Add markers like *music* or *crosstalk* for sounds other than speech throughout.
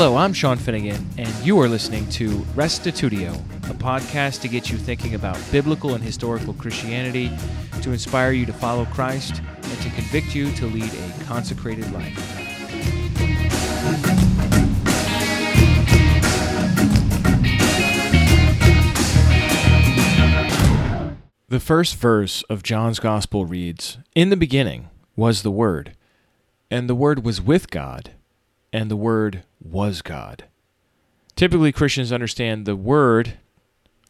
Hello, I'm Sean Finnegan, and you are listening to Restitutio, a podcast to get you thinking about biblical and historical Christianity, to inspire you to follow Christ, and to convict you to lead a consecrated life. The first verse of John's Gospel reads In the beginning was the Word, and the Word was with God, and the Word was God. Typically, Christians understand the Word,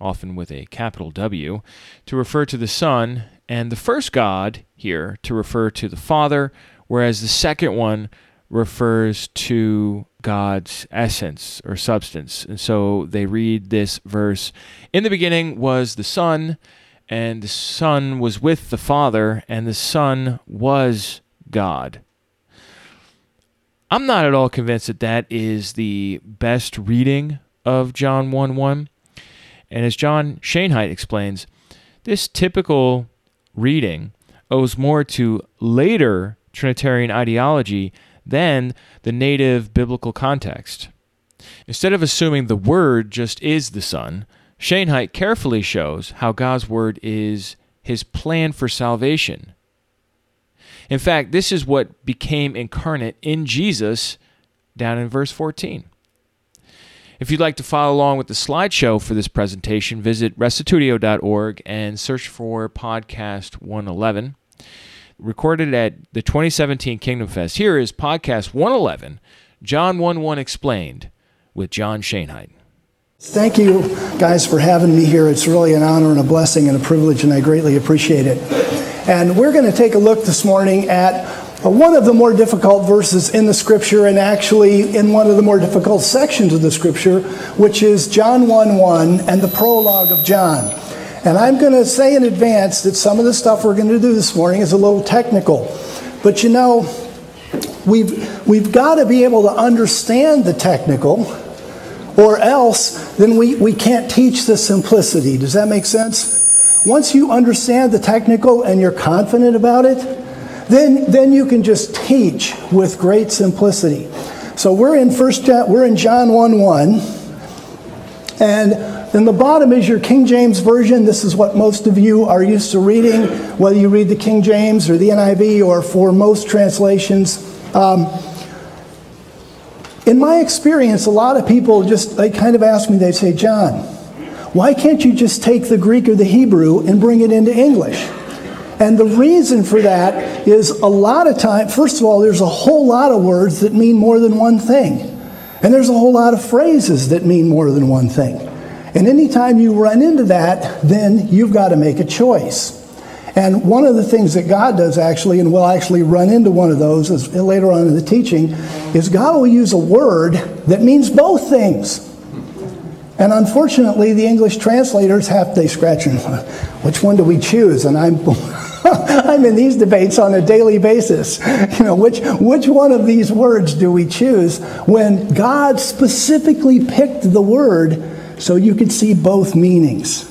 often with a capital W, to refer to the Son, and the first God here to refer to the Father, whereas the second one refers to God's essence or substance. And so they read this verse In the beginning was the Son, and the Son was with the Father, and the Son was God. I'm not at all convinced that that is the best reading of John 1 1. And as John Schoenheit explains, this typical reading owes more to later Trinitarian ideology than the native biblical context. Instead of assuming the Word just is the Son, Schoenheit carefully shows how God's Word is his plan for salvation. In fact, this is what became incarnate in Jesus down in verse 14. If you'd like to follow along with the slideshow for this presentation, visit restitutio.org and search for podcast 111. Recorded at the 2017 Kingdom Fest, here is podcast 111, John 1 1 Explained, with John Schoenheit. Thank you guys for having me here. It's really an honor and a blessing and a privilege, and I greatly appreciate it. And we're going to take a look this morning at one of the more difficult verses in the scripture, and actually in one of the more difficult sections of the scripture, which is John 1 1 and the prologue of John. And I'm going to say in advance that some of the stuff we're going to do this morning is a little technical. But you know, we've, we've got to be able to understand the technical or else then we, we can't teach the simplicity. Does that make sense? Once you understand the technical and you're confident about it, then, then you can just teach with great simplicity. So we're in first we're in John 1 1. And in the bottom is your King James Version. This is what most of you are used to reading, whether you read the King James or the NIV or for most translations. Um, in my experience, a lot of people just they kind of ask me, they say, John, why can't you just take the Greek or the Hebrew and bring it into English? And the reason for that is a lot of time, first of all, there's a whole lot of words that mean more than one thing. And there's a whole lot of phrases that mean more than one thing. And anytime you run into that, then you've got to make a choice. And one of the things that God does actually, and we'll actually run into one of those later on in the teaching, is God will use a word that means both things. And unfortunately, the English translators have they scratch and *laughs* which one do we choose? And I'm *laughs* I'm in these debates on a daily basis. You know, which which one of these words do we choose when God specifically picked the word so you could see both meanings?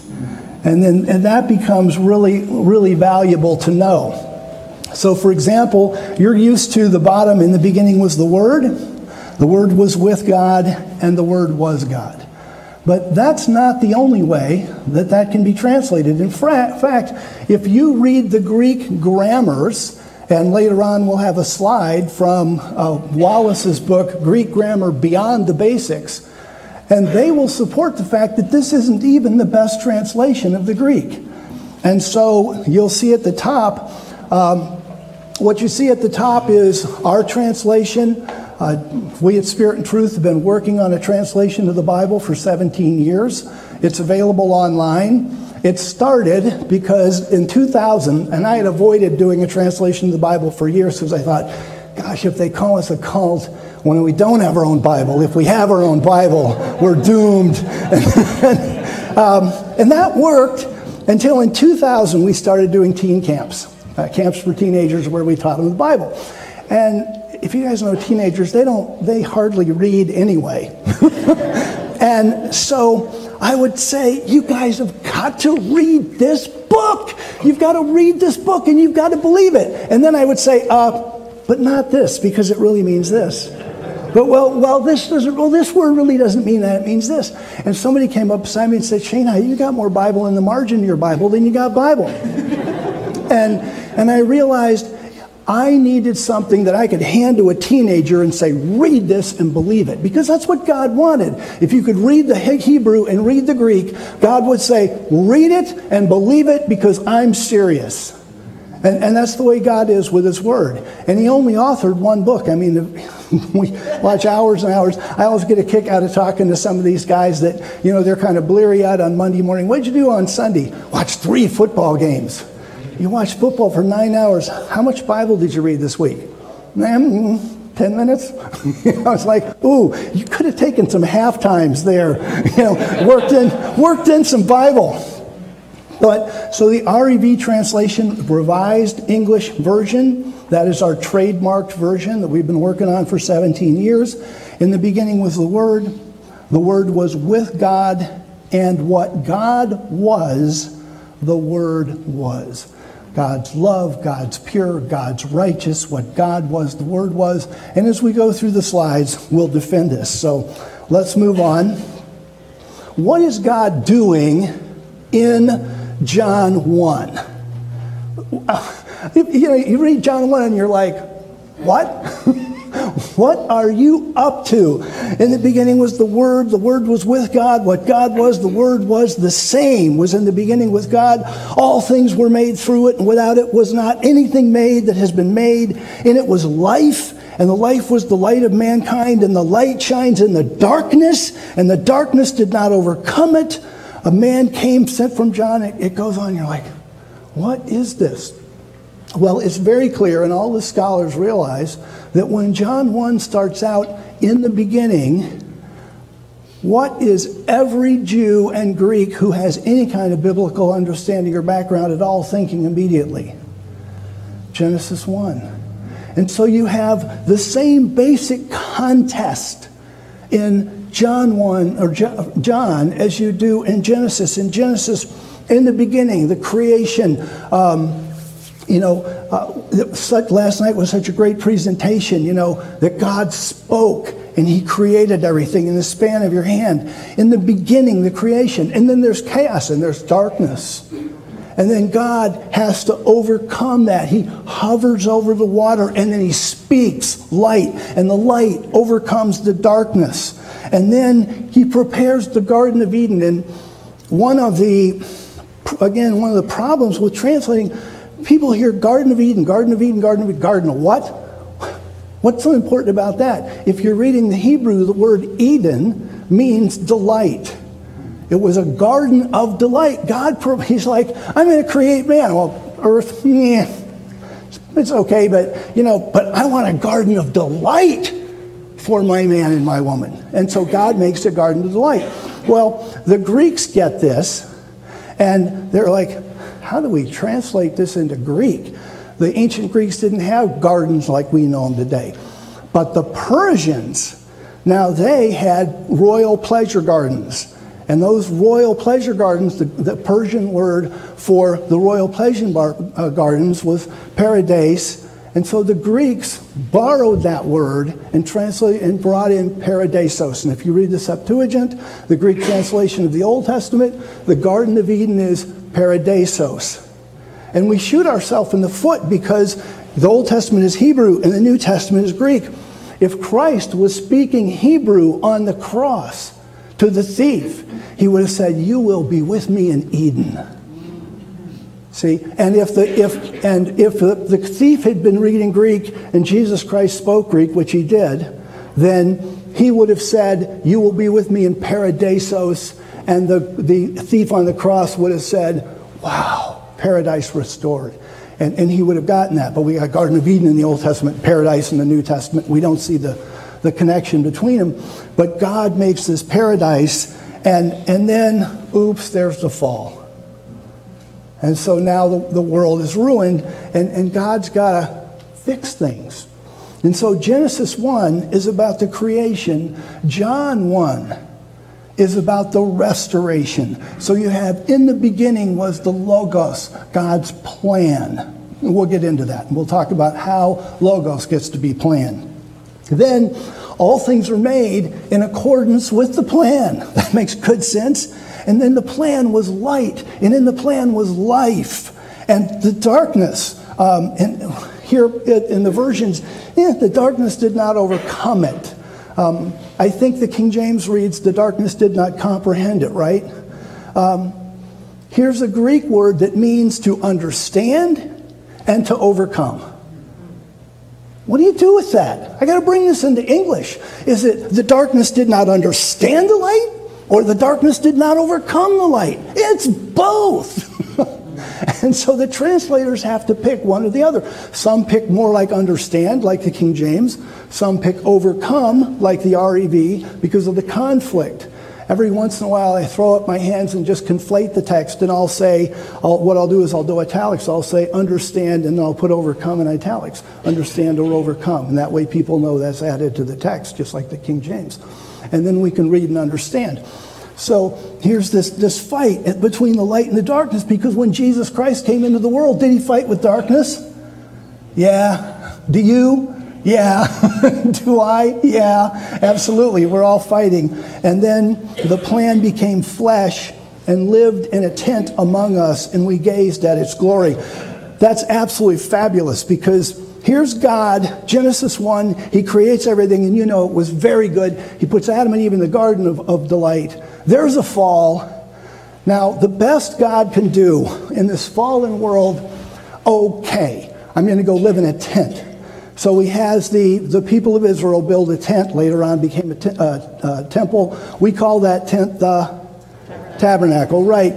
And then and that becomes really, really valuable to know. So, for example, you're used to the bottom in the beginning was the Word, the Word was with God, and the Word was God. But that's not the only way that that can be translated. In fact, if you read the Greek grammars, and later on we'll have a slide from uh, Wallace's book, Greek Grammar Beyond the Basics, and they will support the fact that this isn't even the best translation of the Greek. And so you'll see at the top, um, what you see at the top is our translation. Uh, we at Spirit and Truth have been working on a translation of the Bible for 17 years. It's available online. It started because in 2000, and I had avoided doing a translation of the Bible for years because I thought, gosh, if they call us a cult, when we don't have our own Bible. If we have our own Bible, we're doomed. *laughs* um, and that worked until in 2000 we started doing teen camps, uh, camps for teenagers where we taught them the Bible. And if you guys know teenagers, they don't, they hardly read anyway. *laughs* and so I would say, you guys have got to read this book. You've got to read this book and you've got to believe it. And then I would say, uh, but not this because it really means this. But well, well, this doesn't. Well, this word really doesn't mean that. It means this. And somebody came up beside me and said, "Shana, you got more Bible in the margin of your Bible than you got Bible." *laughs* and and I realized I needed something that I could hand to a teenager and say, read this and believe it. Because that's what God wanted. If you could read the Hebrew and read the Greek, God would say, read it and believe it because I'm serious. And, and that's the way God is with His Word. And He only authored one book. I mean, *laughs* we watch hours and hours. I always get a kick out of talking to some of these guys that, you know, they're kind of bleary eyed on Monday morning. What'd you do on Sunday? Watch three football games. You watched football for nine hours. How much Bible did you read this week? Man, 10 minutes? *laughs* I was like, ooh, you could have taken some half times there, *laughs* you know, worked in, worked in some Bible. But so the REV translation, revised English version, that is our trademarked version that we've been working on for 17 years. In the beginning was the Word. The Word was with God, and what God was, the Word was. God's love, God's pure, God's righteous, what God was, the Word was. And as we go through the slides, we'll defend this. So let's move on. What is God doing in John 1? *laughs* You know, you read John 1 and you're like, what? *laughs* What are you up to? In the beginning was the Word, the Word was with God. What God was, the Word was the same, was in the beginning with God. All things were made through it, and without it was not anything made that has been made. In it was life, and the life was the light of mankind, and the light shines in the darkness, and the darkness did not overcome it. A man came sent from John. It, it goes on. You're like, what is this? Well, it's very clear, and all the scholars realize that when John 1 starts out in the beginning, what is every Jew and Greek who has any kind of biblical understanding or background at all thinking immediately? Genesis 1. And so you have the same basic contest in John 1 or John as you do in Genesis. In Genesis, in the beginning, the creation. Um, you know, uh, such, last night was such a great presentation, you know, that God spoke and He created everything in the span of your hand. In the beginning, the creation. And then there's chaos and there's darkness. And then God has to overcome that. He hovers over the water and then He speaks light, and the light overcomes the darkness. And then He prepares the Garden of Eden. And one of the, again, one of the problems with translating people hear Garden of Eden, Garden of Eden, Garden of Eden, Garden of what? What's so important about that? If you're reading the Hebrew, the word Eden means delight. It was a garden of delight. God, He's like, I'm going to create man. Well, earth, *laughs* yeah, it's okay, but you know, but I want a garden of delight for my man and my woman. And so God makes a garden of delight. Well, the Greeks get this, and they're like, how do we translate this into Greek? The ancient Greeks didn't have gardens like we know them today. But the Persians, now they had royal pleasure gardens. And those royal pleasure gardens, the, the Persian word for the royal pleasure bar, uh, gardens was paradise. And so the Greeks borrowed that word and translated and brought in paradisos. And if you read the Septuagint, the Greek translation of the Old Testament, the Garden of Eden is paradisos. And we shoot ourselves in the foot because the Old Testament is Hebrew and the New Testament is Greek. If Christ was speaking Hebrew on the cross to the thief, he would have said, You will be with me in Eden. See, and if the if and if the, the thief had been reading Greek and Jesus Christ spoke Greek, which he did, then he would have said, You will be with me in paradisos and the, the thief on the cross would have said, Wow, paradise restored. And, and he would have gotten that. But we got Garden of Eden in the Old Testament, paradise in the New Testament. We don't see the, the connection between them. But God makes this paradise, and, and then, oops, there's the fall. And so now the, the world is ruined, and, and God's got to fix things. And so Genesis 1 is about the creation, John 1 is about the restoration. So you have in the beginning was the Logos, God's plan. We'll get into that. We'll talk about how Logos gets to be planned. Then all things are made in accordance with the plan. *laughs* That makes good sense. And then the plan was light, and in the plan was life. And the darkness, um, and here in the versions, yeah, the darkness did not overcome it. Um, I think the King James reads, the darkness did not comprehend it, right? Um, here's a Greek word that means to understand and to overcome. What do you do with that? I got to bring this into English. Is it the darkness did not understand the light or the darkness did not overcome the light? It's both. *laughs* *laughs* and so the translators have to pick one or the other. Some pick more like understand, like the King James. Some pick overcome, like the REV, because of the conflict. Every once in a while, I throw up my hands and just conflate the text, and I'll say, I'll, what I'll do is I'll do italics. I'll say understand, and then I'll put overcome in italics. Understand or overcome. And that way people know that's added to the text, just like the King James. And then we can read and understand. So here's this, this fight between the light and the darkness because when Jesus Christ came into the world, did he fight with darkness? Yeah. Do you? Yeah. *laughs* Do I? Yeah. Absolutely. We're all fighting. And then the plan became flesh and lived in a tent among us, and we gazed at its glory. That's absolutely fabulous because here's God, Genesis 1, He creates everything, and you know it was very good. He puts Adam and Eve in the garden of, of delight. There's a fall. Now, the best God can do in this fallen world, okay, I'm going to go live in a tent. So he has the, the people of Israel build a tent, later on became a te- uh, uh, temple. We call that tent the tabernacle. tabernacle, right.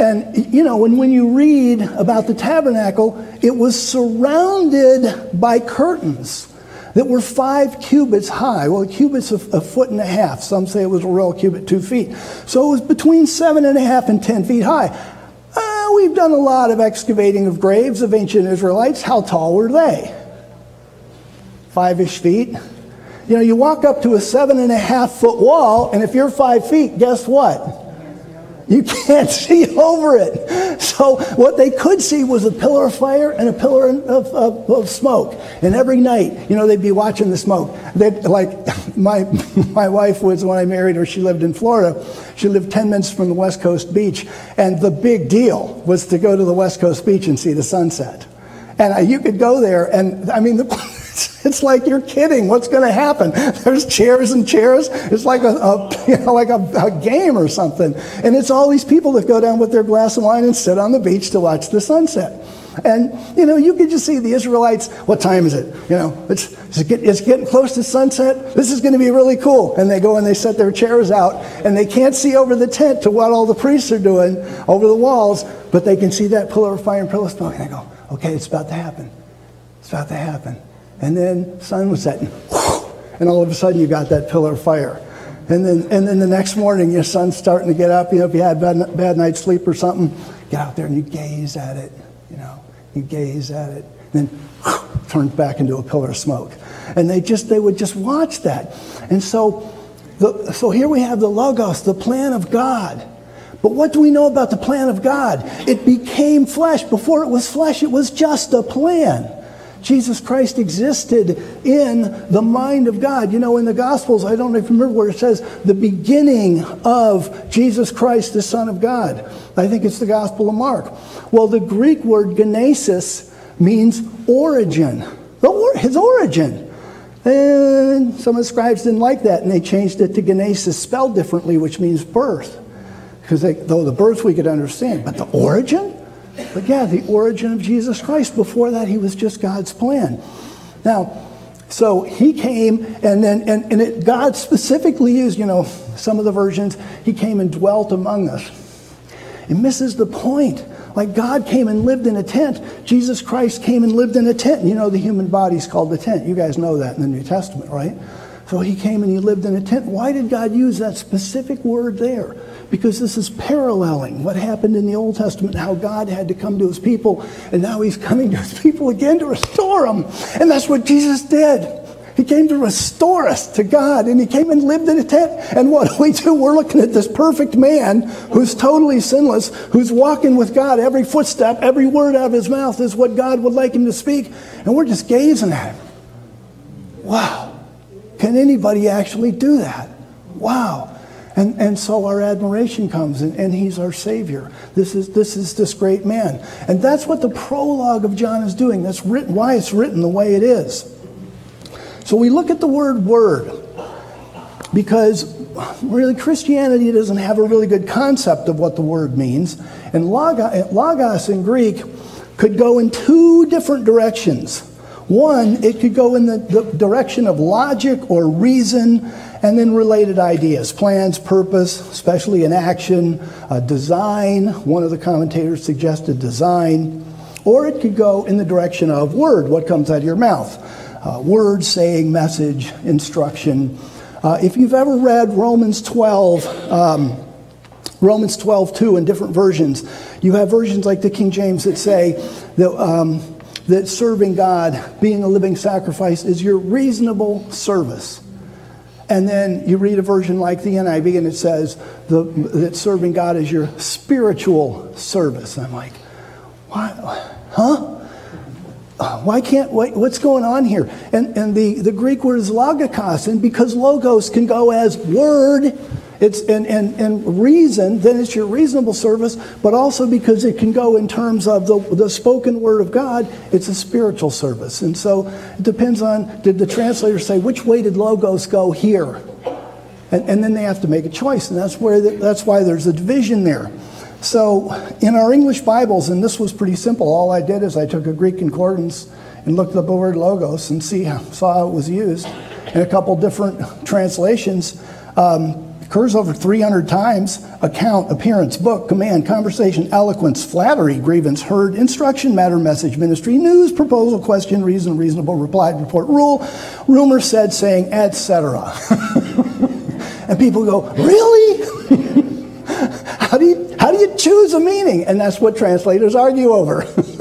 And, you know, when, when you read about the tabernacle, it was surrounded by curtains that were five cubits high. Well, a cubit's a, a, foot and a half. Some say it was a real cubit, two feet. So it was between seven and a half and ten feet high. Uh, we've done a lot of excavating of graves of ancient Israelites. How tall were they? five ish feet. You know, you walk up to a seven and a half foot wall, and if you're five feet, guess what? You can't *laughs* see over it. So, what they could see was a pillar of fire and a pillar of, of, of smoke. And every night, you know, they'd be watching the smoke. They'd, like, *laughs* my, *laughs* my wife was, when I married her, she lived in Florida. She lived 10 minutes from the West Coast beach. And the big deal was to go to the West Coast beach and see the sunset. And you could go there, and I mean, the, *laughs* it's like you're kidding. What's going to happen? *laughs* There's chairs and chairs. It's like a, a *laughs* you know, like a, a, game or something. And it's all these people that go down with their glass of wine and sit on the beach to watch the sunset. And you know, you could just see the Israelites. What time is it? You know, it's it's, get, it's getting close to sunset. This is going to be really cool. And they go and they set their chairs out, and they can't see over the tent to what all the priests are doing over the walls, but they can see that pillar of fire and pillar of smoke. And they go, okay, it's about to happen. It's about to happen. And then sun was setting. And all of a sudden you got that pillar of fire. And then, and then the next morning your sun's starting to get up. You know, if you had bad, bad night's sleep or something, get out there and you gaze at it. You know, you gaze at it. And then *sniffs* turns back into a pillar of smoke. And they just, they would just watch that. And so, the, so here we have the Logos, the plan of God. But what do we know about the plan of God? It became flesh. Before it was flesh, it was just a plan. Jesus Christ existed in the mind of God. You know, in the Gospels, I don't remember where it says the beginning of Jesus Christ, the Son of God. I think it's the Gospel of Mark. Well, the Greek word genesis means origin, his origin. And some of the scribes didn't like that, and they changed it to genesis, spelled differently, which means birth. Because though the birth we could understand, but the origin? But yeah, the origin of Jesus Christ. Before that, he was just God's plan. Now, so he came, and then and, and it, God specifically used, you know, some of the versions, he came and dwelt among us. It misses the point. Like God came and lived in a tent. Jesus Christ came and lived in a tent. You know, the human body is called the tent. You guys know that in the New Testament, right? So he came and he lived in a tent. Why did God use that specific word there? Because this is paralleling what happened in the Old Testament, how God had to come to his people, and now he's coming to his people again to restore them. And that's what Jesus did. He came to restore us to God, and he came and lived in a tent. And what do we do? We're looking at this perfect man who's totally sinless, who's walking with God. Every footstep, every word out of his mouth is what God would like him to speak. And we're just gazing at him. Wow. can anybody actually do that? Wow. And, and so our admiration comes, and, and he's our Savior. This is, this is this great man. And that's what the prologue of John is doing. That's written, why it's written the way it is. So we look at the word word because really Christianity doesn't have a really good concept of what the word means. And logos in Greek could go in two different directions. One, it could go in the, the, direction of logic or reason, and then related ideas plans, purpose, especially in action, uh, design. One of the commentators suggested design. Or it could go in the direction of word, what comes out of your mouth. Uh, word, saying, message, instruction. Uh, if you've ever read Romans 12, um, Romans 12, 2 in different versions, you have versions like the King James that say that, um, that serving God, being a living sacrifice, is your reasonable service. And then you read a version like the NIV and it says the, that serving God is your spiritual service. I'm like, what? Huh? Why can't, what's going on here? And, and the, the Greek word is logikos, and because logos can go as word, it's and, and, and reason, then it's your reasonable service, but also because it can go in terms of the, the spoken word of God, it's a spiritual service. And so it depends on did the translator say, which way did logos go here? And, and then they have to make a choice, and that's, where the, that's why there's a division there. So in our English Bibles, and this was pretty simple, all I did is I took a Greek concordance and looked up the word logos and see, saw how it was used in a couple different translations. Um, occurs over 300 times account, appearance, book, command, conversation, eloquence, flattery, grievance, heard, instruction, matter, message, ministry, news, proposal, question, reason, reasonable, reply, report, rule, rumor, said, saying, etc. *laughs* and people go, Really? *laughs* how, do you, how do you choose a meaning? And that's what translators argue over. *laughs*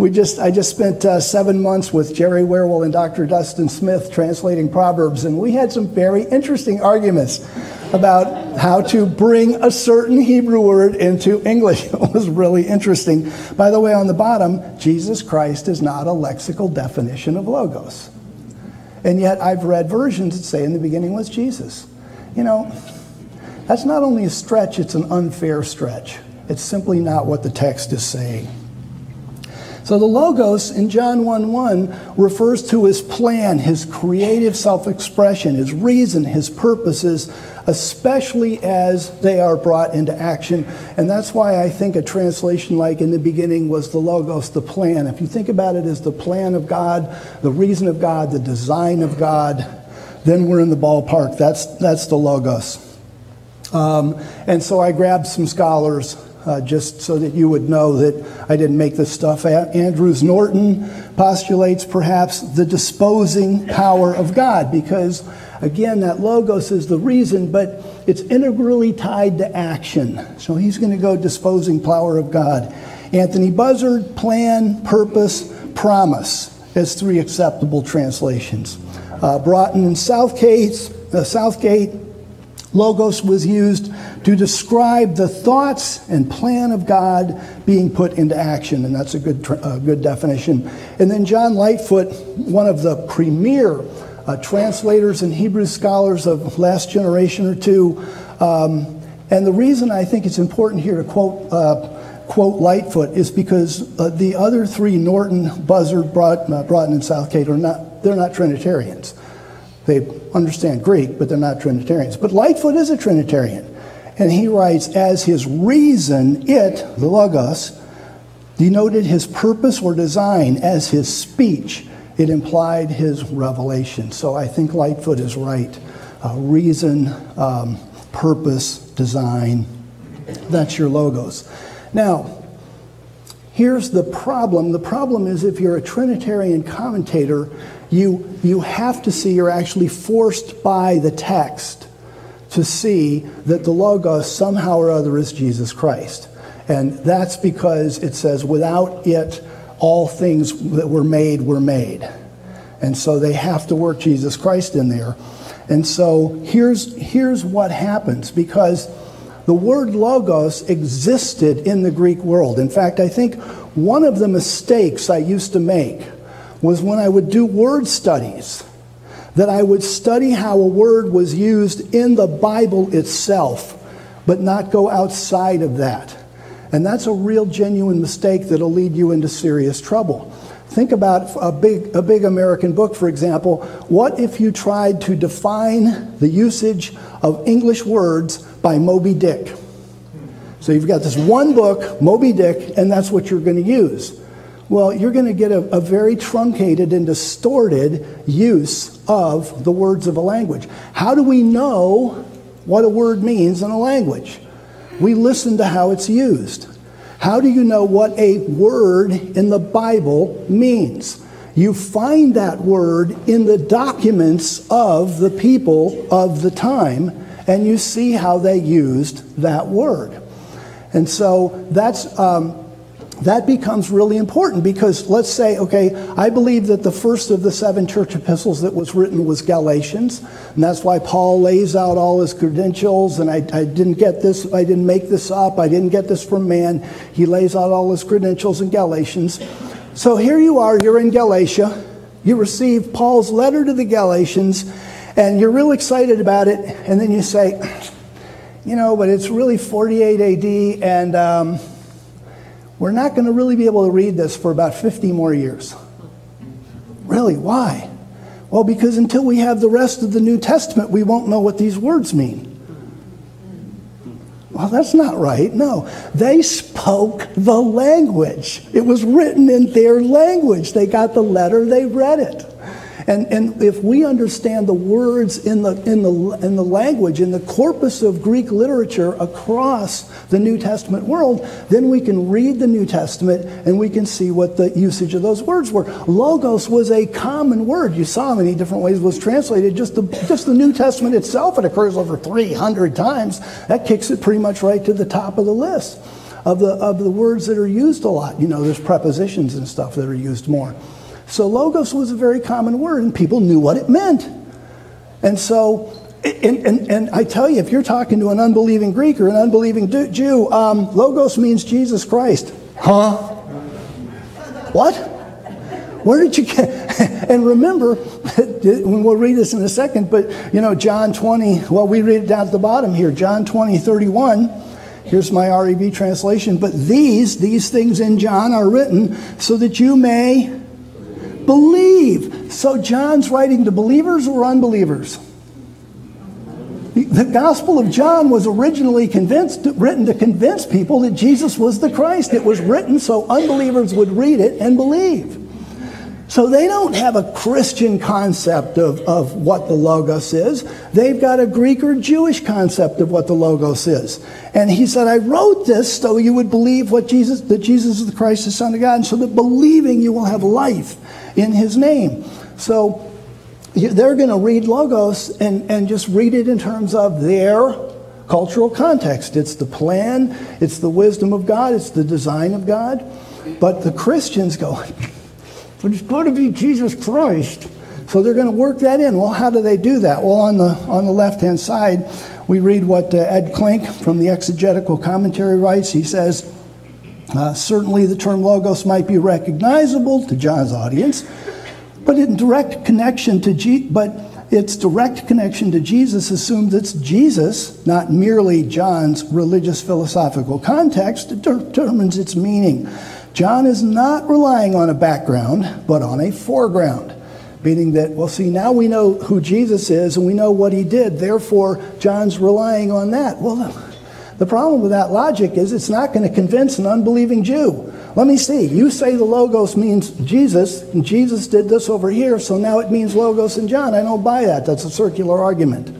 we just, I just spent uh, seven months with Jerry Wierwille and Dr. Dustin Smith translating Proverbs, and we had some very interesting arguments about how to bring a certain Hebrew word into English. *laughs* It was really interesting. By the way, on the bottom, Jesus Christ is not a lexical definition of logos. And yet I've read versions that say in the beginning was Jesus. You know, that's not only a stretch, it's an unfair stretch. It's simply not what the text is saying. So the Logos in John 1 1 refers to his plan, his creative self expression, his reason, his purposes, especially as they are brought into action. And that's why I think a translation like in the beginning was the Logos, the plan. If you think about it as the plan of God, the reason of God, the design of God, then we're in the ballpark. That's, that's the Logos. Um, and so I grabbed some scholars uh, just so that you would know that I didn't make this stuff. Andrews Norton postulates perhaps the disposing power of God because, again, that logos is the reason, but it's integrally tied to action. So he's going to go disposing power of God. Anthony Buzzard, plan, purpose, promise as three acceptable translations. Uh, Broughton and Southgate, uh, Southgate Logos was used to describe the thoughts and plan of God being put into action, and that's a good, good definition. And then John Lightfoot, one of the premier uh, translators and Hebrew scholars of last generation or two, um, and the reason I think it's important here to quote, uh, quote Lightfoot is because uh, the other three, Norton, Buzzard, Broughton, Broughton and Southgate, are not, they're not Trinitarians. They understand Greek, but they're not Trinitarians. But Lightfoot is a Trinitarian. And he writes, as his reason, it, the Logos, denoted his purpose or design, as his speech, it implied his revelation. So I think Lightfoot is right. Uh, reason, um, purpose, design, that's your Logos. Now, here's the problem the problem is if you're a Trinitarian commentator, you, you have to see, you're actually forced by the text to see that the Logos somehow or other is Jesus Christ. And that's because it says, without it, all things that were made were made. And so they have to work Jesus Christ in there. And so here's, here's what happens because the word logos existed in the Greek world. In fact, I think one of the mistakes I used to make was when I would do word studies. that I would study how a word was used in the Bible itself, but not go outside of that. And that's a real genuine mistake that'll lead you into serious trouble. Think about a big, a big American book, for example. What if you tried to define the usage of English words by Moby Dick? So you've got this one book, Moby Dick, and that's what you're going to use. Well, you're going to get a, a, very truncated and distorted use of the words of a language. How do we know what a word means in a language? We listen to how it's used. How do you know what a word in the Bible means? You find that word in the documents of the people of the time, and you see how they used that word. And so that's. Um, that becomes really important because let's say, okay, I believe that the first of the seven church epistles that was written was Galatians, and that's why Paul lays out all his credentials. And I, I, didn't get this, I didn't make this up, I didn't get this from man. He lays out all his credentials in Galatians. So here you are, you're in Galatia, you receive Paul's letter to the Galatians, and you're real excited about it, and then you say, you know, but it's really 48 AD, and. Um, we're not going to really be able to read this for about 50 more years. Really? Why? Well, because until we have the rest of the New Testament, we won't know what these words mean. Well, that's not right. No. They spoke the language. It was written in their language. They got the letter, they read it. And, and if we understand the words in the, in, the, in the language, in the corpus of Greek literature across the New Testament world, then we can read the New Testament and we can see what the usage of those words were. Logos was a common word. You saw many different ways it was translated. Just the, just the New Testament itself, it occurs over 300 times. That kicks it pretty much right to the top of the list of the, of the words that are used a lot. You know, there's prepositions and stuff that are used more. So logos was a very common word, and people knew what it meant. And so, and, and, and I tell you, if you're talking to an unbelieving Greek or an unbelieving Jew, um, logos means Jesus Christ. Huh? What? Where did you get? *laughs* and remember, *laughs* we'll read this in a second, but you know, John 20, well, we read it down at the bottom here. John 20, 31. Here's my REV translation. But these, these things in John are written so that you may Believe. So John's writing to believers or unbelievers? The Gospel of John was originally convinced, written to convince people that Jesus was the Christ. It was written so unbelievers would read it and believe. So they don't have a Christian concept of, of what the Logos is. They've got a Greek or Jewish concept of what the Logos is. And he said, I wrote this so you would believe what Jesus, that Jesus is the Christ, the Son of God, and so that believing you will have life in his name. So they're going to read Logos and, and just read it in terms of their cultural context. It's the plan, it's the wisdom of God, it's the design of God. But the Christians go, but it's got to be Jesus Christ. So they're going to work that in. Well, how do they do that? Well, on the, on the left hand side, we read what uh, Ed Klink from the exegetical commentary writes. He says, uh, certainly, the term logos might be recognizable to John's audience, but in direct connection to G- but its direct connection to Jesus assumes it's Jesus, not merely John's religious philosophical context, determines its meaning. John is not relying on a background, but on a foreground. Meaning that, well, see, now we know who Jesus is and we know what he did, therefore, John's relying on that. Well, the problem with that logic is it's not going to convince an unbelieving Jew. Let me see. You say the Logos means Jesus, and Jesus did this over here, so now it means Logos and John. I don't buy that. That's a circular argument.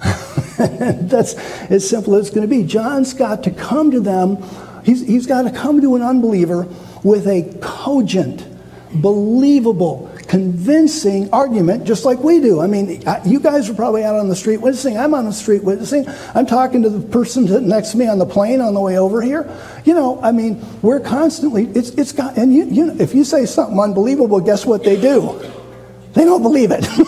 *laughs* That's as simple as it's going to be. John's got to come to them, he's, he's got to come to an unbeliever with a cogent, believable, convincing argument, just like we do. I mean, you guys are probably out on the street witnessing. I'm on the street witnessing. I'm talking to the person next to me on the plane on the way over here. You know, I mean, we're constantly, it's, it's got, and you, you know, if you say something unbelievable, guess what they do? They don't believe it. *laughs*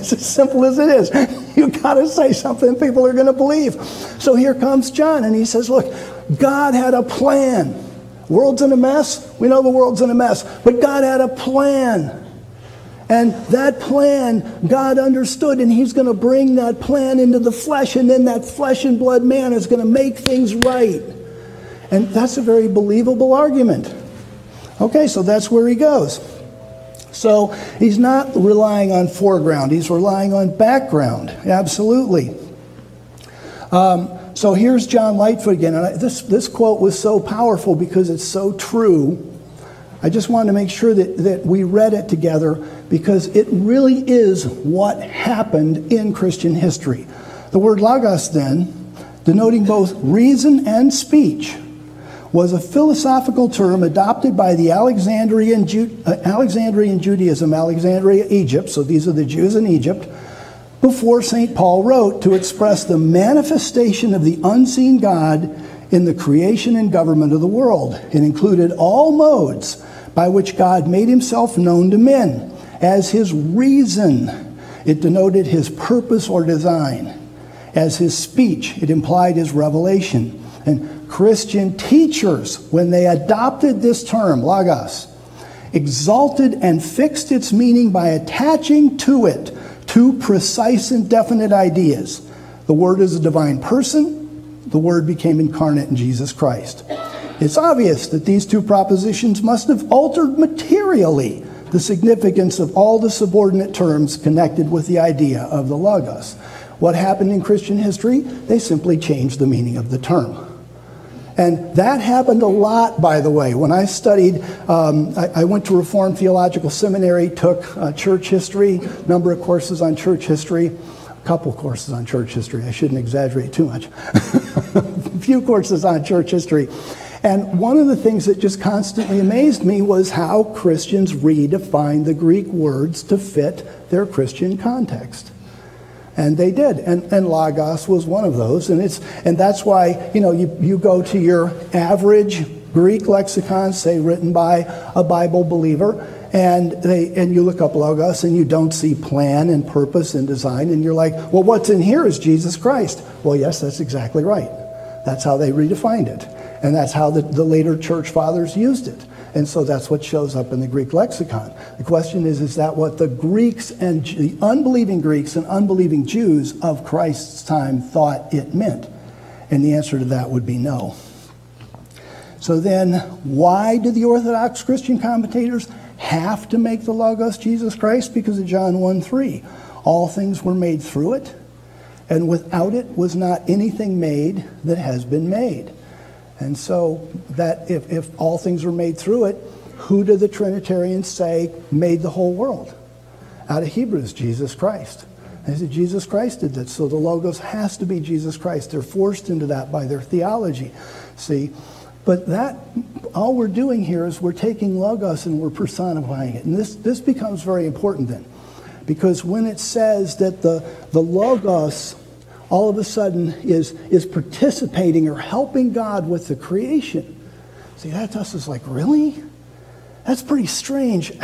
it's as simple as it is. You've got to say something people are going to believe. So here comes John, and he says, Look, God had a plan. World's in a mess. We know the world's in a mess. But God had a plan. And that plan, God understood, and He's going to bring that plan into the flesh, and then that flesh and blood man is going to make things right. And that's a very believable argument. Okay, so that's where he goes. So he's not relying on foreground, he's relying on background, absolutely. Um, so here's John Lightfoot again. And I, this, this quote was so powerful because it's so true. I just wanted to make sure that, that we read it together because it really is what happened in Christian history. The word logos, then, denoting both reason and speech, was a philosophical term adopted by the Alexandrian, Ju- uh, Alexandrian Judaism, Alexandria, Egypt, so these are the Jews in Egypt, before St. Paul wrote to express the manifestation of the unseen God in the creation and government of the world. It included all modes by which God made himself known to men as his reason. It denoted his purpose or design. As his speech, it implied his revelation. And Christian teachers, when they adopted this term, logos, exalted and fixed its meaning by attaching to it two precise and definite ideas. The Word is a divine person, the Word became incarnate in Jesus Christ. It's obvious that these two propositions must have altered materially the significance of all the subordinate terms connected with the idea of the Logos. What happened in Christian history? They simply changed the meaning of the term. And that happened a lot, by the way. When I studied, um, I, I, went to Reformed Theological Seminary, took uh, church history, number of courses on church history, a couple courses on church history. I shouldn't exaggerate too much. *laughs* a few courses on church history. And one of the things that just constantly amazed me was how Christians redefined the Greek words to fit their Christian context. And they did. And, and Logos was one of those. And, it's, and that's why, you know, you, you go to your average Greek lexicon, say written by a Bible believer, and, they, and you look up Logos and you don't see plan and purpose and design, and you're like, well, what's in here is Jesus Christ. Well, yes, that's exactly right. That's how they redefined it. And that's how the, the later church fathers used it. And so that's what shows up in the Greek lexicon. The question is is that what the Greeks and the unbelieving Greeks and unbelieving Jews of Christ's time thought it meant? And the answer to that would be no. So then, why do the Orthodox Christian commentators have to make the Logos Jesus Christ? Because of John 1 3. All things were made through it, and without it was not anything made that has been made. And so that if, if all things were made through it, who do the Trinitarians say made the whole world? Out of Hebrews, Jesus Christ. They said Jesus Christ did that. So the Logos has to be Jesus Christ. They're forced into that by their theology. See? But that all we're doing here is we're taking Logos and we're personifying it. And this, this becomes very important then. Because when it says that the, the Logos all of a sudden is, is participating or helping God with the creation. See, that to us is like, really? That's pretty strange.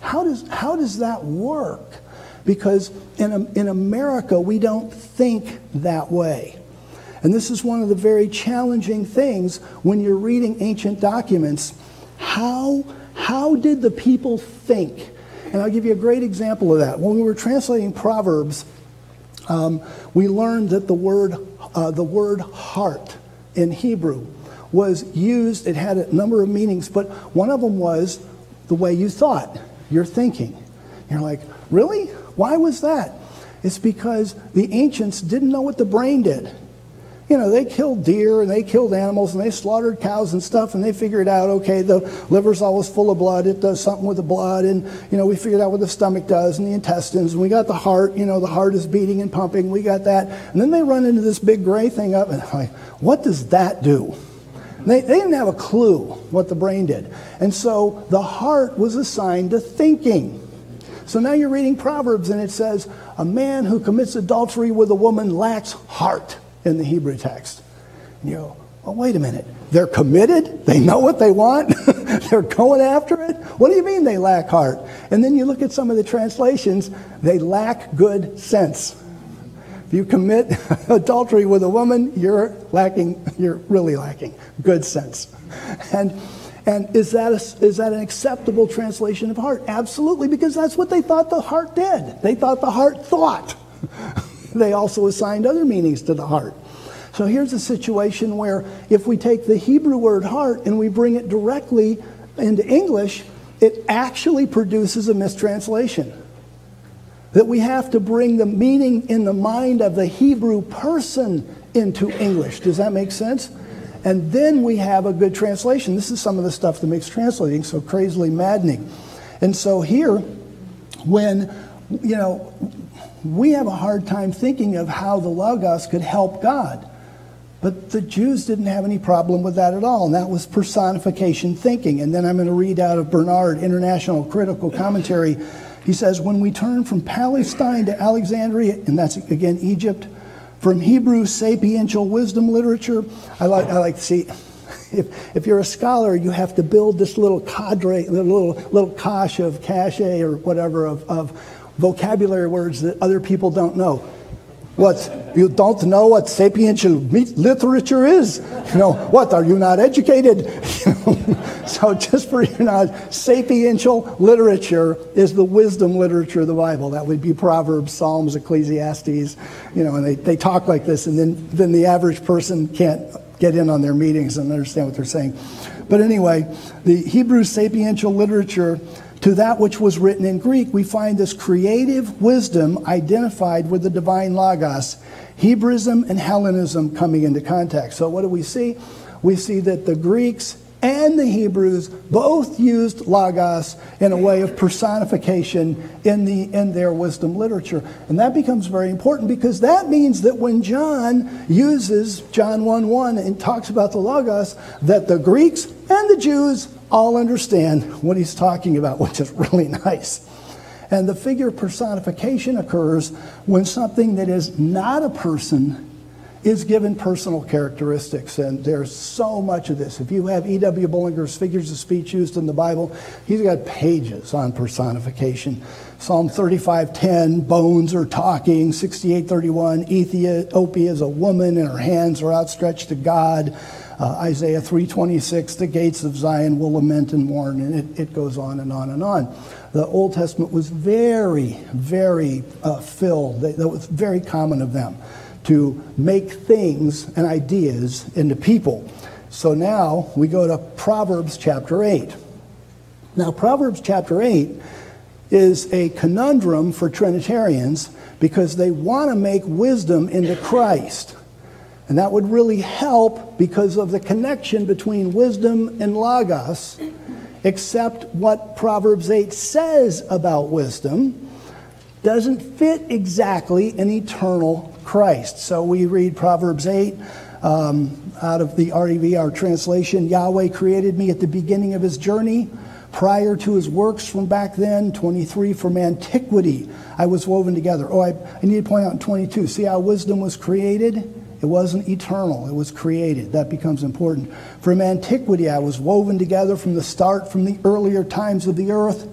How does, how does that work? Because in, in America, we don't think that way. And this is one of the very challenging things when you're reading ancient documents. How, how did the people think? And I'll give you a great example of that. When we were translating Proverbs, um, we learned that the word, uh, the word heart in Hebrew was used, it had a number of meanings, but one of them was the way you thought, your thinking. You're like, really? Why was that? It's because the ancients didn't know what the brain did you know, they killed deer and they killed animals and they slaughtered cows and stuff and they figured out, okay, the liver's always full of blood. It does something with the blood. And, you know, we figured out what the stomach does and the intestines. And we got the heart, you know, the heart is beating and pumping. We got that. And then they run into this big gray thing up and like, what does that do? They, they didn't have a clue what the brain did. And so the heart was assigned to thinking. So now you're reading Proverbs and it says, a man who commits adultery with a woman lacks heart in the Hebrew text. And you go, well, wait a minute. They're committed. They know what they want. *laughs* They're going after it. What do you mean they lack heart? And then you look at some of the translations, they lack good sense. If you commit *laughs* adultery with a woman, you're lacking, you're really lacking good sense. And, And is that, a, is that an acceptable translation of heart? Absolutely, because that's what they thought the heart did. They thought the heart thought. *laughs* they also assigned other meanings to the heart. So here's a situation where if we take the Hebrew word heart and we bring it directly into English, it actually produces a mistranslation. That we have to bring the meaning in the mind of the Hebrew person into English. Does that make sense? And then we have a good translation. This is some of the stuff that makes translating so crazily maddening. And so here, when, you know, we have a hard time thinking of how the Logos could help God. But the Jews didn't have any problem with that at all, and that was personification thinking. And then I'm going to read out of Bernard, International Critical Commentary. He says, When we turn from Palestine to Alexandria, and that's again Egypt, from Hebrew sapiential wisdom literature, I like, I like to see. If, if you're a scholar, you have to build this little cadre, little, little cache of cache or whatever of, of vocabulary words that other people don't know. What? You don't know what sapiential literature is? You know, what? Are you not educated? *laughs* so, just for you know, sapiential literature is the wisdom literature of the Bible. That would be Proverbs, Psalms, Ecclesiastes, you know, and they, they talk like this, and then, then the average person can't get in on their meetings and understand what they're saying. But anyway, the Hebrew sapiential literature to that which was written in Greek, we find this creative wisdom identified with the divine Logos, Hebraism and Hellenism coming into contact. So, what do we see? We see that the Greeks and the Hebrews both used logos in a way of personification in, the, in their wisdom literature. And that becomes very important because that means that when John uses John 1 1 and talks about the logos, that the Greeks and the Jews all understand what he's talking about, *laughs* which is really nice. And the figure personification occurs when something that is not a person is given personal characteristics. And there's so much of this. If you have E.W. Bullinger's figures of speech used in the Bible, he's got pages on personification. Psalm 35:10, bones are talking. 68:31, Ethiopia is a woman and her hands are outstretched to God. Uh, Isaiah 3:26, the gates of Zion will lament and mourn, and it, it goes on and on and on. The Old Testament was very, very uh, filled. That was very common of them to make things and ideas into people. So now we go to Proverbs chapter 8. Now, Proverbs chapter 8 is a conundrum for Trinitarians because they want to make wisdom into Christ. And that would really help because of the connection between wisdom and Logos, except what Proverbs 8 says about wisdom doesn't fit exactly an eternal Christ. So we read Proverbs 8 um, out of the REV, translation Yahweh created me at the beginning of his journey. Prior to his works from back then, 23, from antiquity, I was woven together. Oh, I, I need to point out in 22, see how wisdom was created? It wasn't eternal, it was created. That becomes important. From antiquity, I was woven together from the start, from the earlier times of the earth.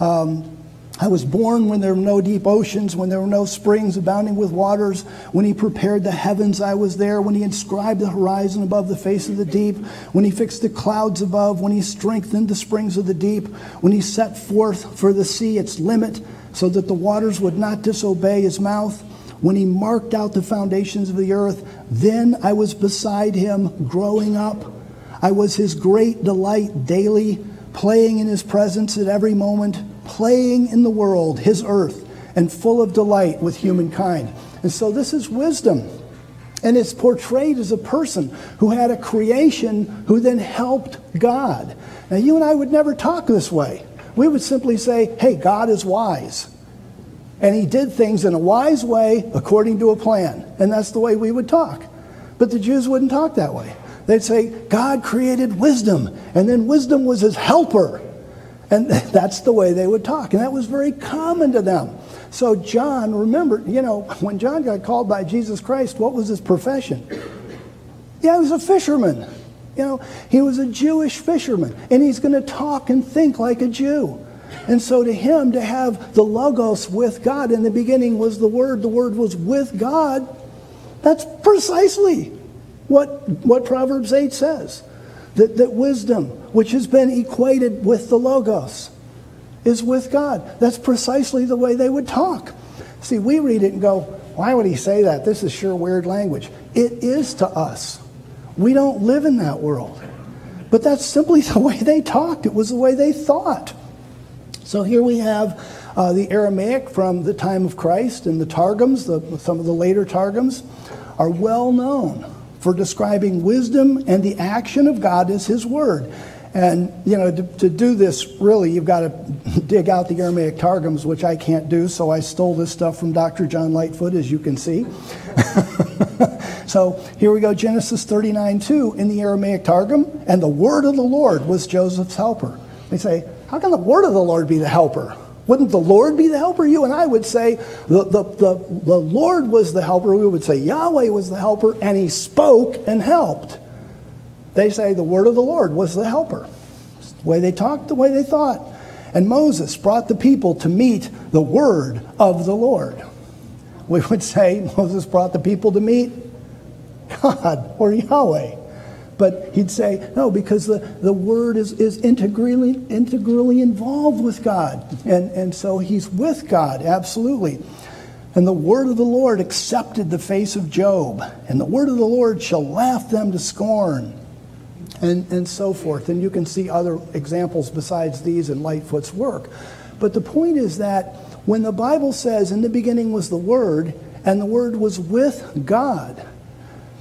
Um, I was born when there were no deep oceans, when there were no springs abounding with waters. When he prepared the heavens, I was there. When he inscribed the horizon above the face of the deep. When he fixed the clouds above. When he strengthened the springs of the deep. When he set forth for the sea its limit, so that the waters would not disobey his mouth. When he marked out the foundations of the earth, then I was beside him growing up. I was his great delight daily, playing in his presence at every moment playing in the world, his earth, and full of delight with humankind. And so this is wisdom. And it's portrayed as a person who had a creation who then helped God. Now, you and I would never talk this way. We would simply say, hey, God is wise. And he did things in a wise way according to a plan. And that's the way we would talk. But the Jews wouldn't talk that way. They'd say, God created wisdom, and then wisdom was his helper. And *laughs* that's the way they would talk. And that was very common to them. So, John, remember, you know, when John got called by Jesus Christ, what was his profession? Yeah, he was a fisherman. You know, he was a Jewish fisherman. And he's going to talk and think like a Jew. And so, to him, to have the Logos with God, in the beginning was the Word, the Word was with God, that's precisely what, what Proverbs 8 says. that, that wisdom, which has been equated with the Logos, is with God. That's precisely the way they would talk. See, we read it and go, why would he say that? This is sure weird language. It is to us. We don't live in that world. But that's simply *laughs* the way they talked, it was the way they thought. So here we have uh, the Aramaic from the time of Christ, and the Targums, the, some of the later Targums, are well known for describing wisdom and the action of God as His Word. And, you know, to, to, do this, really, you've got to *laughs* dig out the Aramaic Targums, which I can't do, so I stole this stuff from Dr. John Lightfoot, as you can see. *laughs* so here we go Genesis 39 2 in the Aramaic Targum, and the word of the Lord was Joseph's helper. They say, How can the word of the Lord be the helper? Wouldn't the Lord be the helper? You and I would say the, the, the, the Lord was the helper. We would say Yahweh was the helper, and he spoke and helped. They say the word of the Lord was the helper. The way they talked, the way they thought. And Moses brought the people to meet the word of the Lord. We would say Moses brought the people to meet God or Yahweh. But he'd say, no, because the, the word is, is integrally, integrally involved with God. And, and so he's with God, absolutely. And the word of the Lord accepted the face of Job, and the word of the Lord shall laugh them to scorn, and, and so forth. And you can see other examples besides these in Lightfoot's work. But the point is that when the Bible says, in the beginning was the Word, and the Word was with God,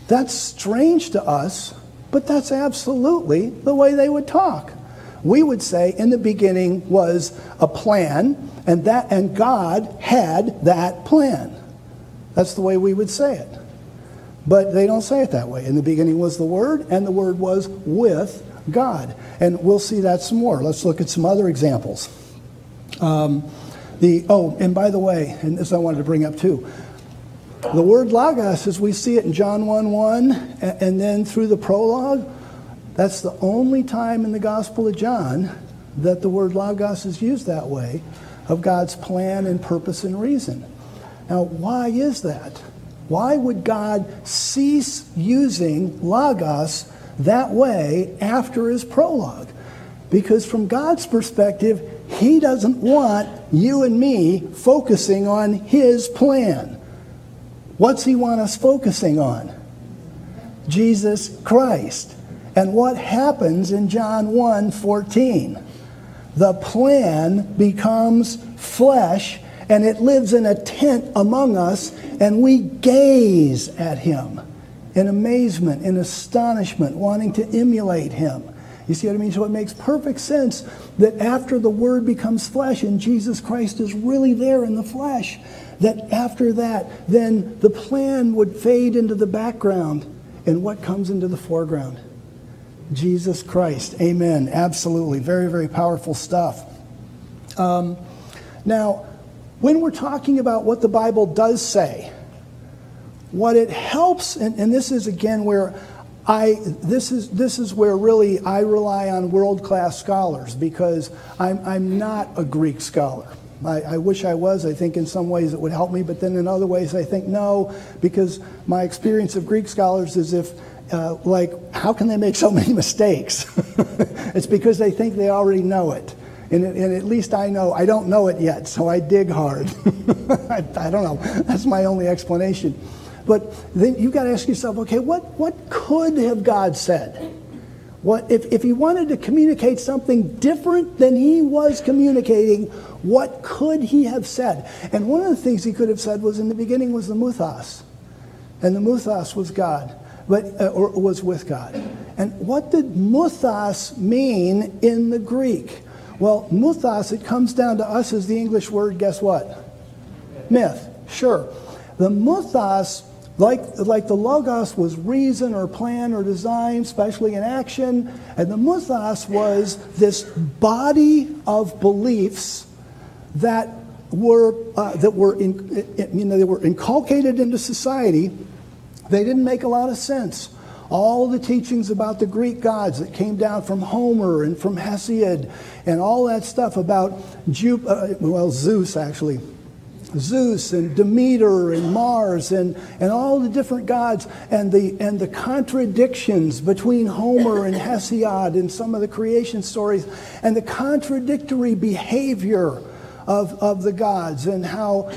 that's strange to us but that's absolutely the way they would talk. We would say in the beginning was a plan, and that and God had that plan. That's the way we would say it. But they don't say it that way. In the beginning was the Word, and the Word was with God. And we'll see that some more. Let's look at some other examples. Um, the oh, and by the way, and this I wanted to bring up too. The word logos, as we see it in John 1 1, and then through the prologue, that's the only time in the Gospel of John that the word logos is used that way of God's plan and purpose and reason. Now, why is that? Why would God cease using logos that way after his prologue? Because from God's perspective, he doesn't want you and me focusing on his plan. What's he want us focusing on? Jesus Christ. And what happens in John 1 14? The plan becomes flesh and it lives in a tent among us, and we gaze at him in amazement, in astonishment, wanting to emulate him. You see what I mean? So it makes perfect sense that after the Word becomes flesh and Jesus Christ is really there in the flesh, that after that, then the plan would fade into the background. And what comes into the foreground? Jesus Christ. Amen. Absolutely. Very, very powerful stuff. Um, now, when we're talking about what the Bible does say, what it helps, and, and this is again where I, this, is, this is where really I rely on world class scholars because I'm, I'm not a Greek scholar. I, I, wish I was. I think in some ways it would help me, but then in other ways I think no, because my experience of Greek scholars is if, uh, like, how can they make so *laughs* many mistakes? *laughs* it's because they think they already know it. And, and, at least I know, I don't know it yet, so I dig hard. *laughs* I, I don't know. That's my only explanation. But then you've got to ask yourself okay, what, what could have God said? What, if, if he wanted to communicate something different than he was communicating, what could he have said? And one of the things he could have said was in the beginning was the muthos. And the muthos was God, but, uh, or was with God. And what did muthos mean in the Greek? Well, muthos, it comes down to us as the English word, guess what? Myth, sure. The muthos like, like the Logos was reason or plan or design, especially in action, and the Muthos was this body of beliefs that were, uh, that were, in, you know, they were inculcated into society. They didn't make a lot of sense. All the teachings about the Greek gods that came down from Homer and from Hesiod and all that stuff about uh, well, Zeus actually Zeus and Demeter and Mars and, and all the different gods and the, and the contradictions between Homer and Hesiod and some of the creation stories and the contradictory behavior of, of the gods and how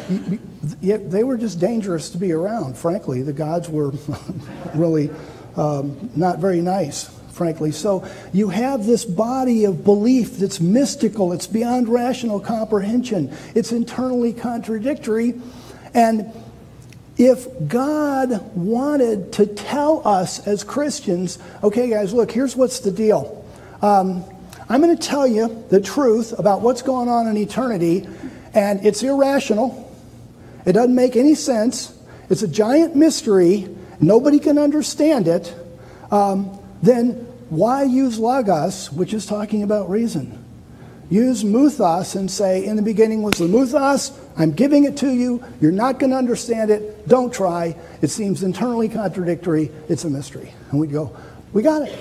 they were just dangerous to be around, frankly. The gods were *laughs* really um, not very nice frankly. So you have this body of belief that's mystical, it's beyond rational comprehension, it's internally contradictory. And if God wanted to tell us as Christians, okay, guys, look, here's what's the deal. Um, I'm going to tell you the truth about what's going on in eternity, and it's irrational. It doesn't make any sense. It's a giant mystery. Nobody can understand it. Um, then why use logos, which is talking about reason? Use muthos and say, in the beginning was the muthos, I'm giving it to you, you're not going to understand it, don't try. It seems internally contradictory, it's a mystery. And we go, we got it.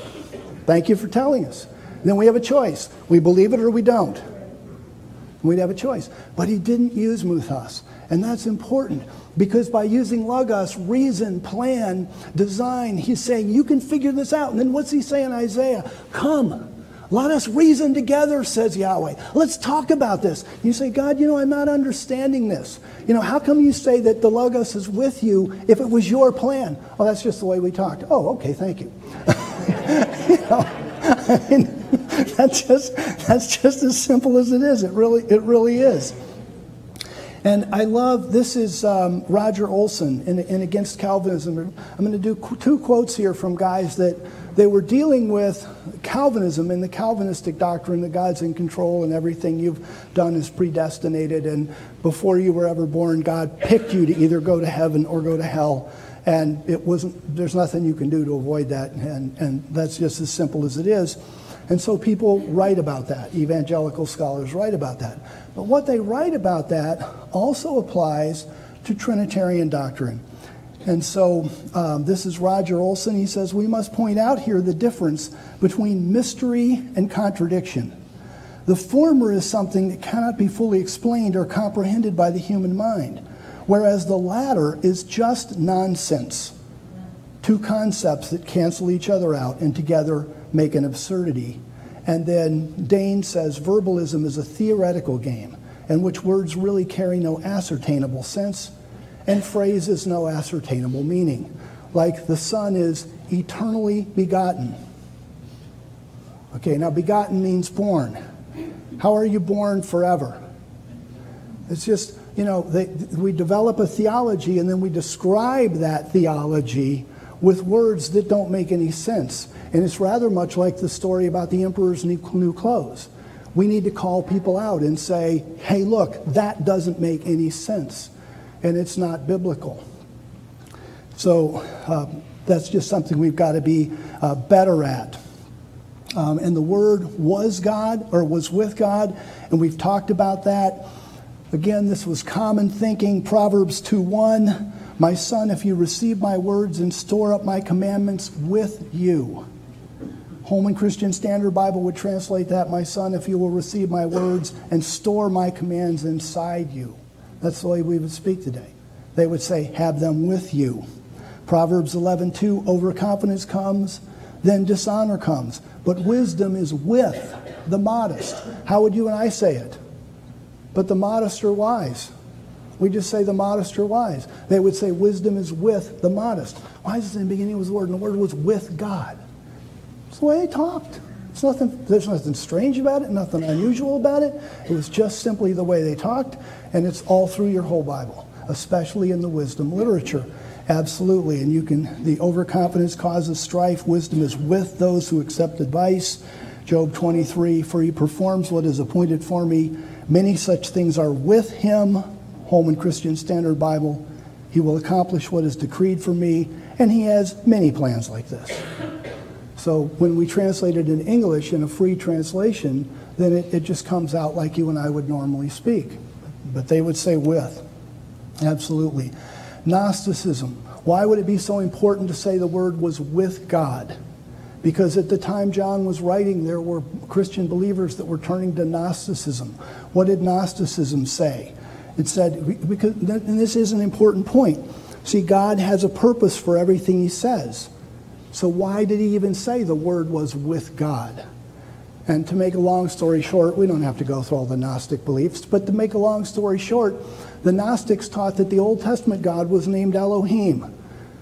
Thank you for telling us. And then we have a choice. We believe it or we don't. We'd have a choice. But he didn't use muthos. And that's important because by using logos, reason, plan, design, he's saying, you can figure this out. And then what's he saying, Isaiah? Come. Let us reason together, says Yahweh. Let's talk about this. You say, God, you know, I'm not understanding this. You know, how come you say that the Logos is with you if it was your plan? Oh, that's just the way we talked. Oh, okay, thank you. *laughs* you know, I mean, *laughs* that's just that's just as simple as it is. It really it really is. And I love this is um, Roger Olson in, in, Against Calvinism. I'm going to do two quotes here from guys that they were dealing with Calvinism and the Calvinistic doctrine that God's in control and everything you've done is predestinated. And before you were ever born, God picked you to either go to heaven or go to hell. And it wasn't, there's nothing you can do to avoid that. And, and that's just as simple as it is. And so people write about that. Evangelical scholars write about that. But what they write about that also applies to Trinitarian doctrine. And so um, this is Roger Olson. He says, We must point out here the difference between mystery and contradiction. The former is something that cannot be fully explained or comprehended by the human mind, whereas the latter is just nonsense. Two concepts that cancel each other out and together make an absurdity. And then Dane says verbalism is a theoretical game in which words really carry no ascertainable sense and phrases no ascertainable meaning. Like the Son is eternally begotten. Okay, now begotten means born. How are you born forever? It's just, you know, they, we develop a theology and then we describe that theology with words that don't make any sense. And it's rather much like the story about the emperor's new, clothes. We need to call people out and say, hey, look, that doesn't make any sense. And it's not biblical. So uh, that's just something we've got to be uh, better at. Um, and the word was God or was with God, and we've talked about that. Again, this was common thinking. Proverbs 2 1 My son, if you receive my words and store up my commandments with you, Holman Christian Standard Bible would translate that, My son, if you will receive my words and store my commands inside you. That's the way we would speak today. They would say, Have them with you. Proverbs 11, 2, overconfidence comes, then dishonor comes. But wisdom is with the modest. How would you and I say it? But the modest are wise. We just say the modest are wise. They would say wisdom is with the modest. Why is it in the beginning was the word? And the word was with God. The way they talked. It's nothing, there's nothing strange about it, nothing unusual about it. It was just simply the way they talked, and it's all through your whole Bible, especially in the wisdom literature. Absolutely. And you can, the overconfidence causes strife. Wisdom is with those who accept advice. Job 23, for he performs what is appointed for me. Many such things are with him. Holman Christian Standard Bible. He will accomplish what is decreed for me, and he has many plans like this. So when we translate it in English in a free translation, then it, it just comes out like you and I would normally speak. But they would say with. Absolutely. Gnosticism. Why would it be so important to say the word was with God? Because at the time John was writing, there were Christian believers that were turning to Gnosticism. What did Gnosticism say? It said, because, and this is an important point. See, God has a purpose for everything He says. So why did He even say the Word was with God? And to make a long story short, we don't have to go through all the Gnostic beliefs, but to make a long story short, the Gnostics taught that the Old Testament God was named Elohim,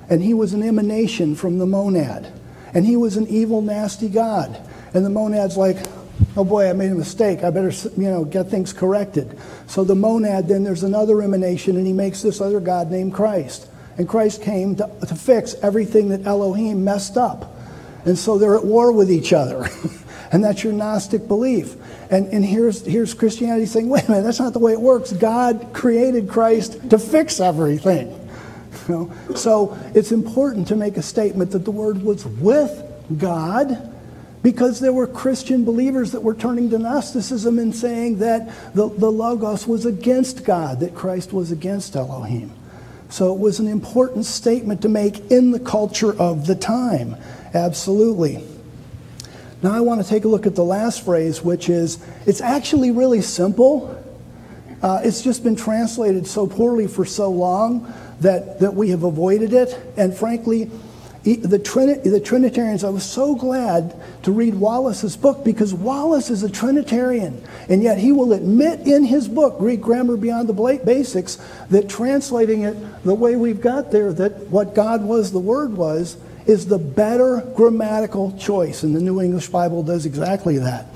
and he was an emanation from the monad, and he was an evil, nasty God. And the monad's like, oh boy, I made a mistake. I better, you know, get things corrected. So the monad, then there's another emanation, and he makes this other God named Christ. And Christ came to, to fix everything that Elohim messed up. And so they're at war with each other. *laughs* and that's your Gnostic belief. And, and here's, here's Christianity saying, wait a minute, that's not the way it works. God created Christ to fix everything. *laughs* You know? So it's important to make a statement that the Word was with God because there were Christian believers that were turning to Gnosticism and saying that the, the Logos was against God, that Christ was against Elohim. So it was an important statement to make in the culture of the time. Absolutely. Now I want to take a look at the last phrase, which is it's actually really simple. Uh, it's just been translated so poorly for so long that, that we have avoided it. And frankly, the, Trini- the Trinitarians, I was so glad to read Wallace's book because Wallace is a Trinitarian. And yet he will admit in his book, Greek Grammar Beyond the Basics, that translating it the way we've got there, that what God was, the Word was, is the better grammatical choice. And the New English Bible does exactly that.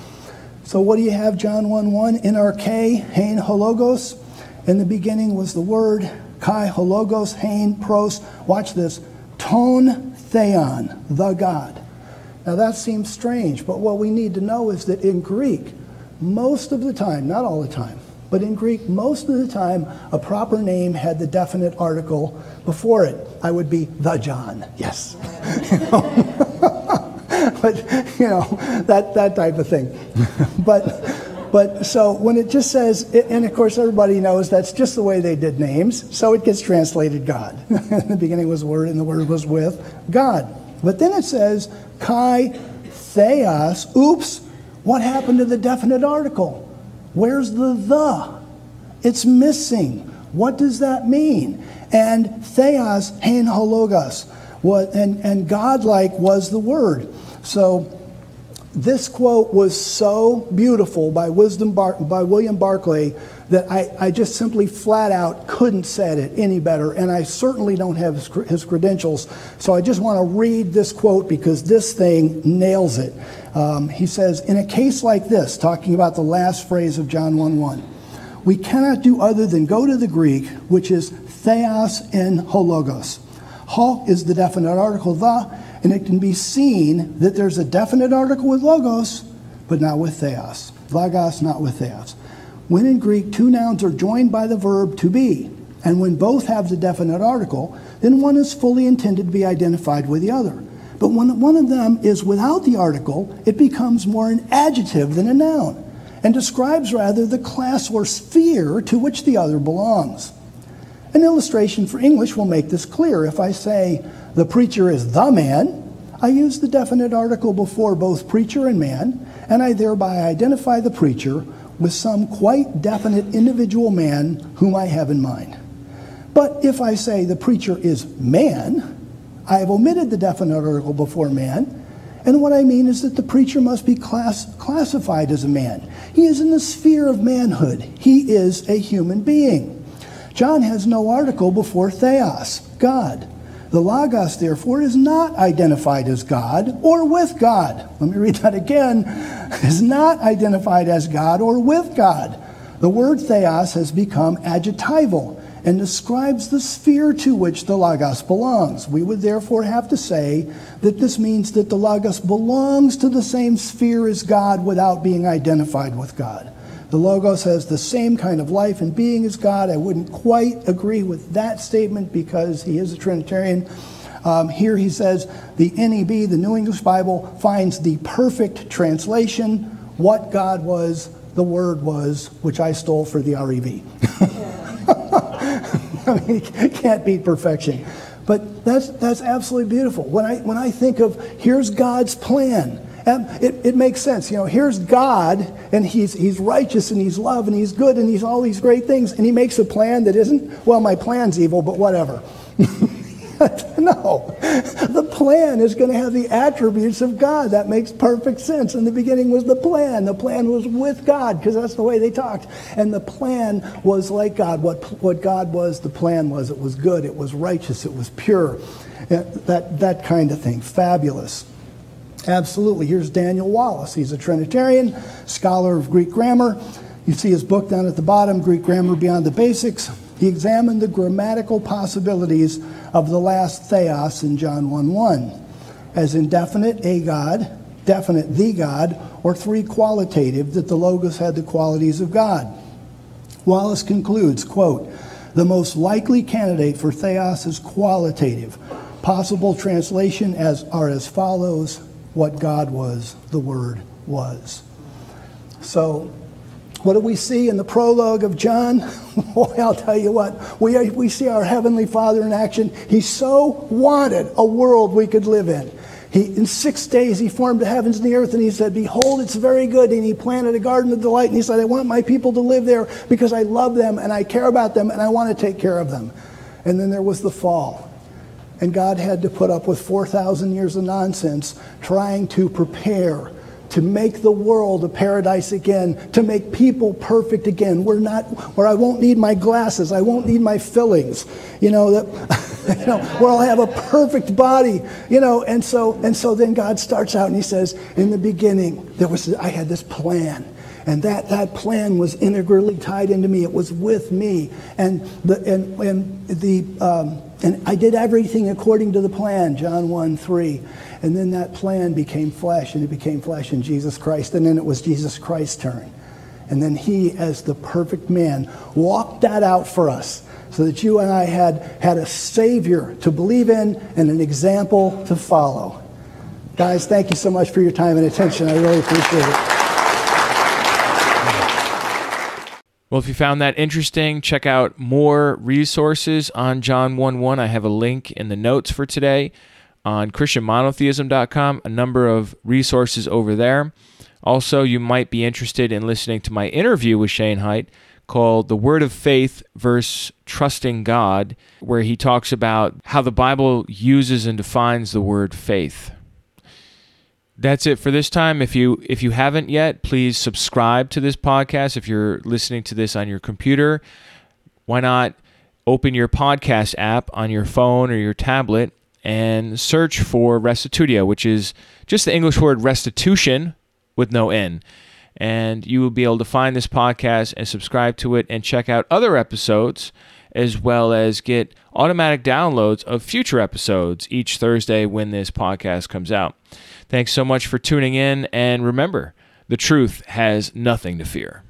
So what do you have, John 1 1? In arche, hein hologos. In the beginning was the Word, kai hologos, hein pros. Watch this. Ton theon, the God. Now that seems strange, but what we need to know is that in Greek, most of the time, not all the time, but in Greek, most of the time, a proper name had the definite article before it. I would be the John, yes. *laughs* but, you know, that, that type of thing. *laughs* but, but so when it just says, and of course everybody knows that's just the way they did names, so it gets translated God. *laughs* in the beginning was Word, and the Word was with God. But then it says, Kai Theos. Oops, what happened to the definite article? Where's the the? It's missing. What does that mean? And theos, hein hologos, what, and, and godlike was the word. So this quote was so beautiful by, Wisdom Bar- by William Barclay that I, I just simply flat out couldn't said it any better, and I certainly don't have his, his credentials. So I just want to read this quote because this thing nails it. Um, he says, In a case like this, talking about the last phrase of John 1 1, we cannot do other than go to the Greek, which is theos en hologos. Ho is the definite article, the, and it can be seen that there's a definite article with logos, but not with theos. Logos, not with theos. When in Greek, two nouns are joined by the verb to be, and when both have the definite article, then one is fully intended to be identified with the other. But when one of them is without the article, it becomes more an adjective than a noun, and describes rather the class or sphere to which the other belongs. An illustration for English will make this clear. If I say, the preacher is the man, I use the definite article before both preacher and man, and I thereby identify the preacher with some quite definite individual man whom I have in mind. But if I say the preacher is man, I have omitted the definite article before man, and what I mean is that the preacher must be class, classified as a man. He is in the sphere of manhood, he is a human being. John has no article before theos, God. The Logos, therefore, is not identified as God or with God. Let me read that again. *laughs* Is not identified as God or with God. The word theos has become adjectival and describes the sphere to which the Logos belongs. We would therefore have to say that this means that the Logos belongs to the same sphere as God without being identified with God. The Logos has the same kind of life and being as God. I wouldn't quite agree with that statement because he is a Trinitarian. Um, here he says the NEB, the New English Bible, finds the perfect translation. What God was, the Word was, which I stole for the REV. *laughs* I mean, can't beat perfection. But that's, that's absolutely beautiful. When I, when I think of here's God's plan, And it, it makes sense. You know, here's God, and he's, he's righteous, and He's love, and He's good, and He's all these great things. And He makes a plan that isn't, well, my plan's evil, but whatever. *laughs* no. The plan is going to have the attributes of God. That makes perfect sense. In the beginning was the plan. The plan was with God, because that's the way they talked. And the plan was like God. What, what God was, the plan was. It was good, it was righteous, it was pure. That, that kind of thing. Fabulous. Absolutely. Here's Daniel Wallace. He's a Trinitarian, scholar of Greek grammar. You see his book down at the bottom, Greek Grammar Beyond the Basics. He examined the grammatical possibilities of the last theos in John 1 1 as indefinite, a God, definite, the God, or three qualitative, that the Logos had the qualities of God. Wallace concludes, quote, the most likely candidate for theos is qualitative. Possible translation as are as follows what God was, the Word was. So, what do we see in the prologue of John? *laughs* Boy, I'll tell you what, we, we see our Heavenly Father in action. He so wanted a world we could live in. He, in six days, he formed the heavens and the earth, and he said, Behold, it's very good. And he planted a garden of delight, and he said, I want my people to live there because I love them, and I care about them, and I want to take care of them. And then there was the fall. And God had to put up with 4,000 years of nonsense trying to prepare to make the world a paradise again, to make people perfect again. We're not, where I won't need my glasses, I won't need my fillings, you know, that, *laughs* you know, where I'll have a perfect body, you know. And so, and so then God starts out and He says, in the beginning, there was, I had this plan. And that, that plan was integrally tied into me. It was with me. And the, and, and the, um, and I did everything according to the plan, John 1 3. And then that plan became flesh, and it became flesh in Jesus Christ. And then it was Jesus Christ's turn. And then he, as the perfect man, walked that out for us so that you and I had, had a Savior to believe in and an example to follow. Guys, thank you so much for your time and attention. I really appreciate it. Well, if you found that interesting, check out more resources on John 1 1. I have a link in the notes for today on ChristianMonotheism.com, a number of resources over there. Also, you might be interested in listening to my interview with Shane Hite called The Word of Faith versus Trusting God, where he talks about how the Bible uses and defines the word faith. That's it for this time. If you if you haven't yet, please subscribe to this podcast. If you're listening to this on your computer, why not open your podcast app on your phone or your tablet and search for Restitutio, which is just the English word restitution with no N. And you will be able to find this podcast and subscribe to it and check out other episodes as well as get automatic downloads of future episodes each Thursday when this podcast comes out. Thanks so much for tuning in, and remember, the truth has nothing to fear.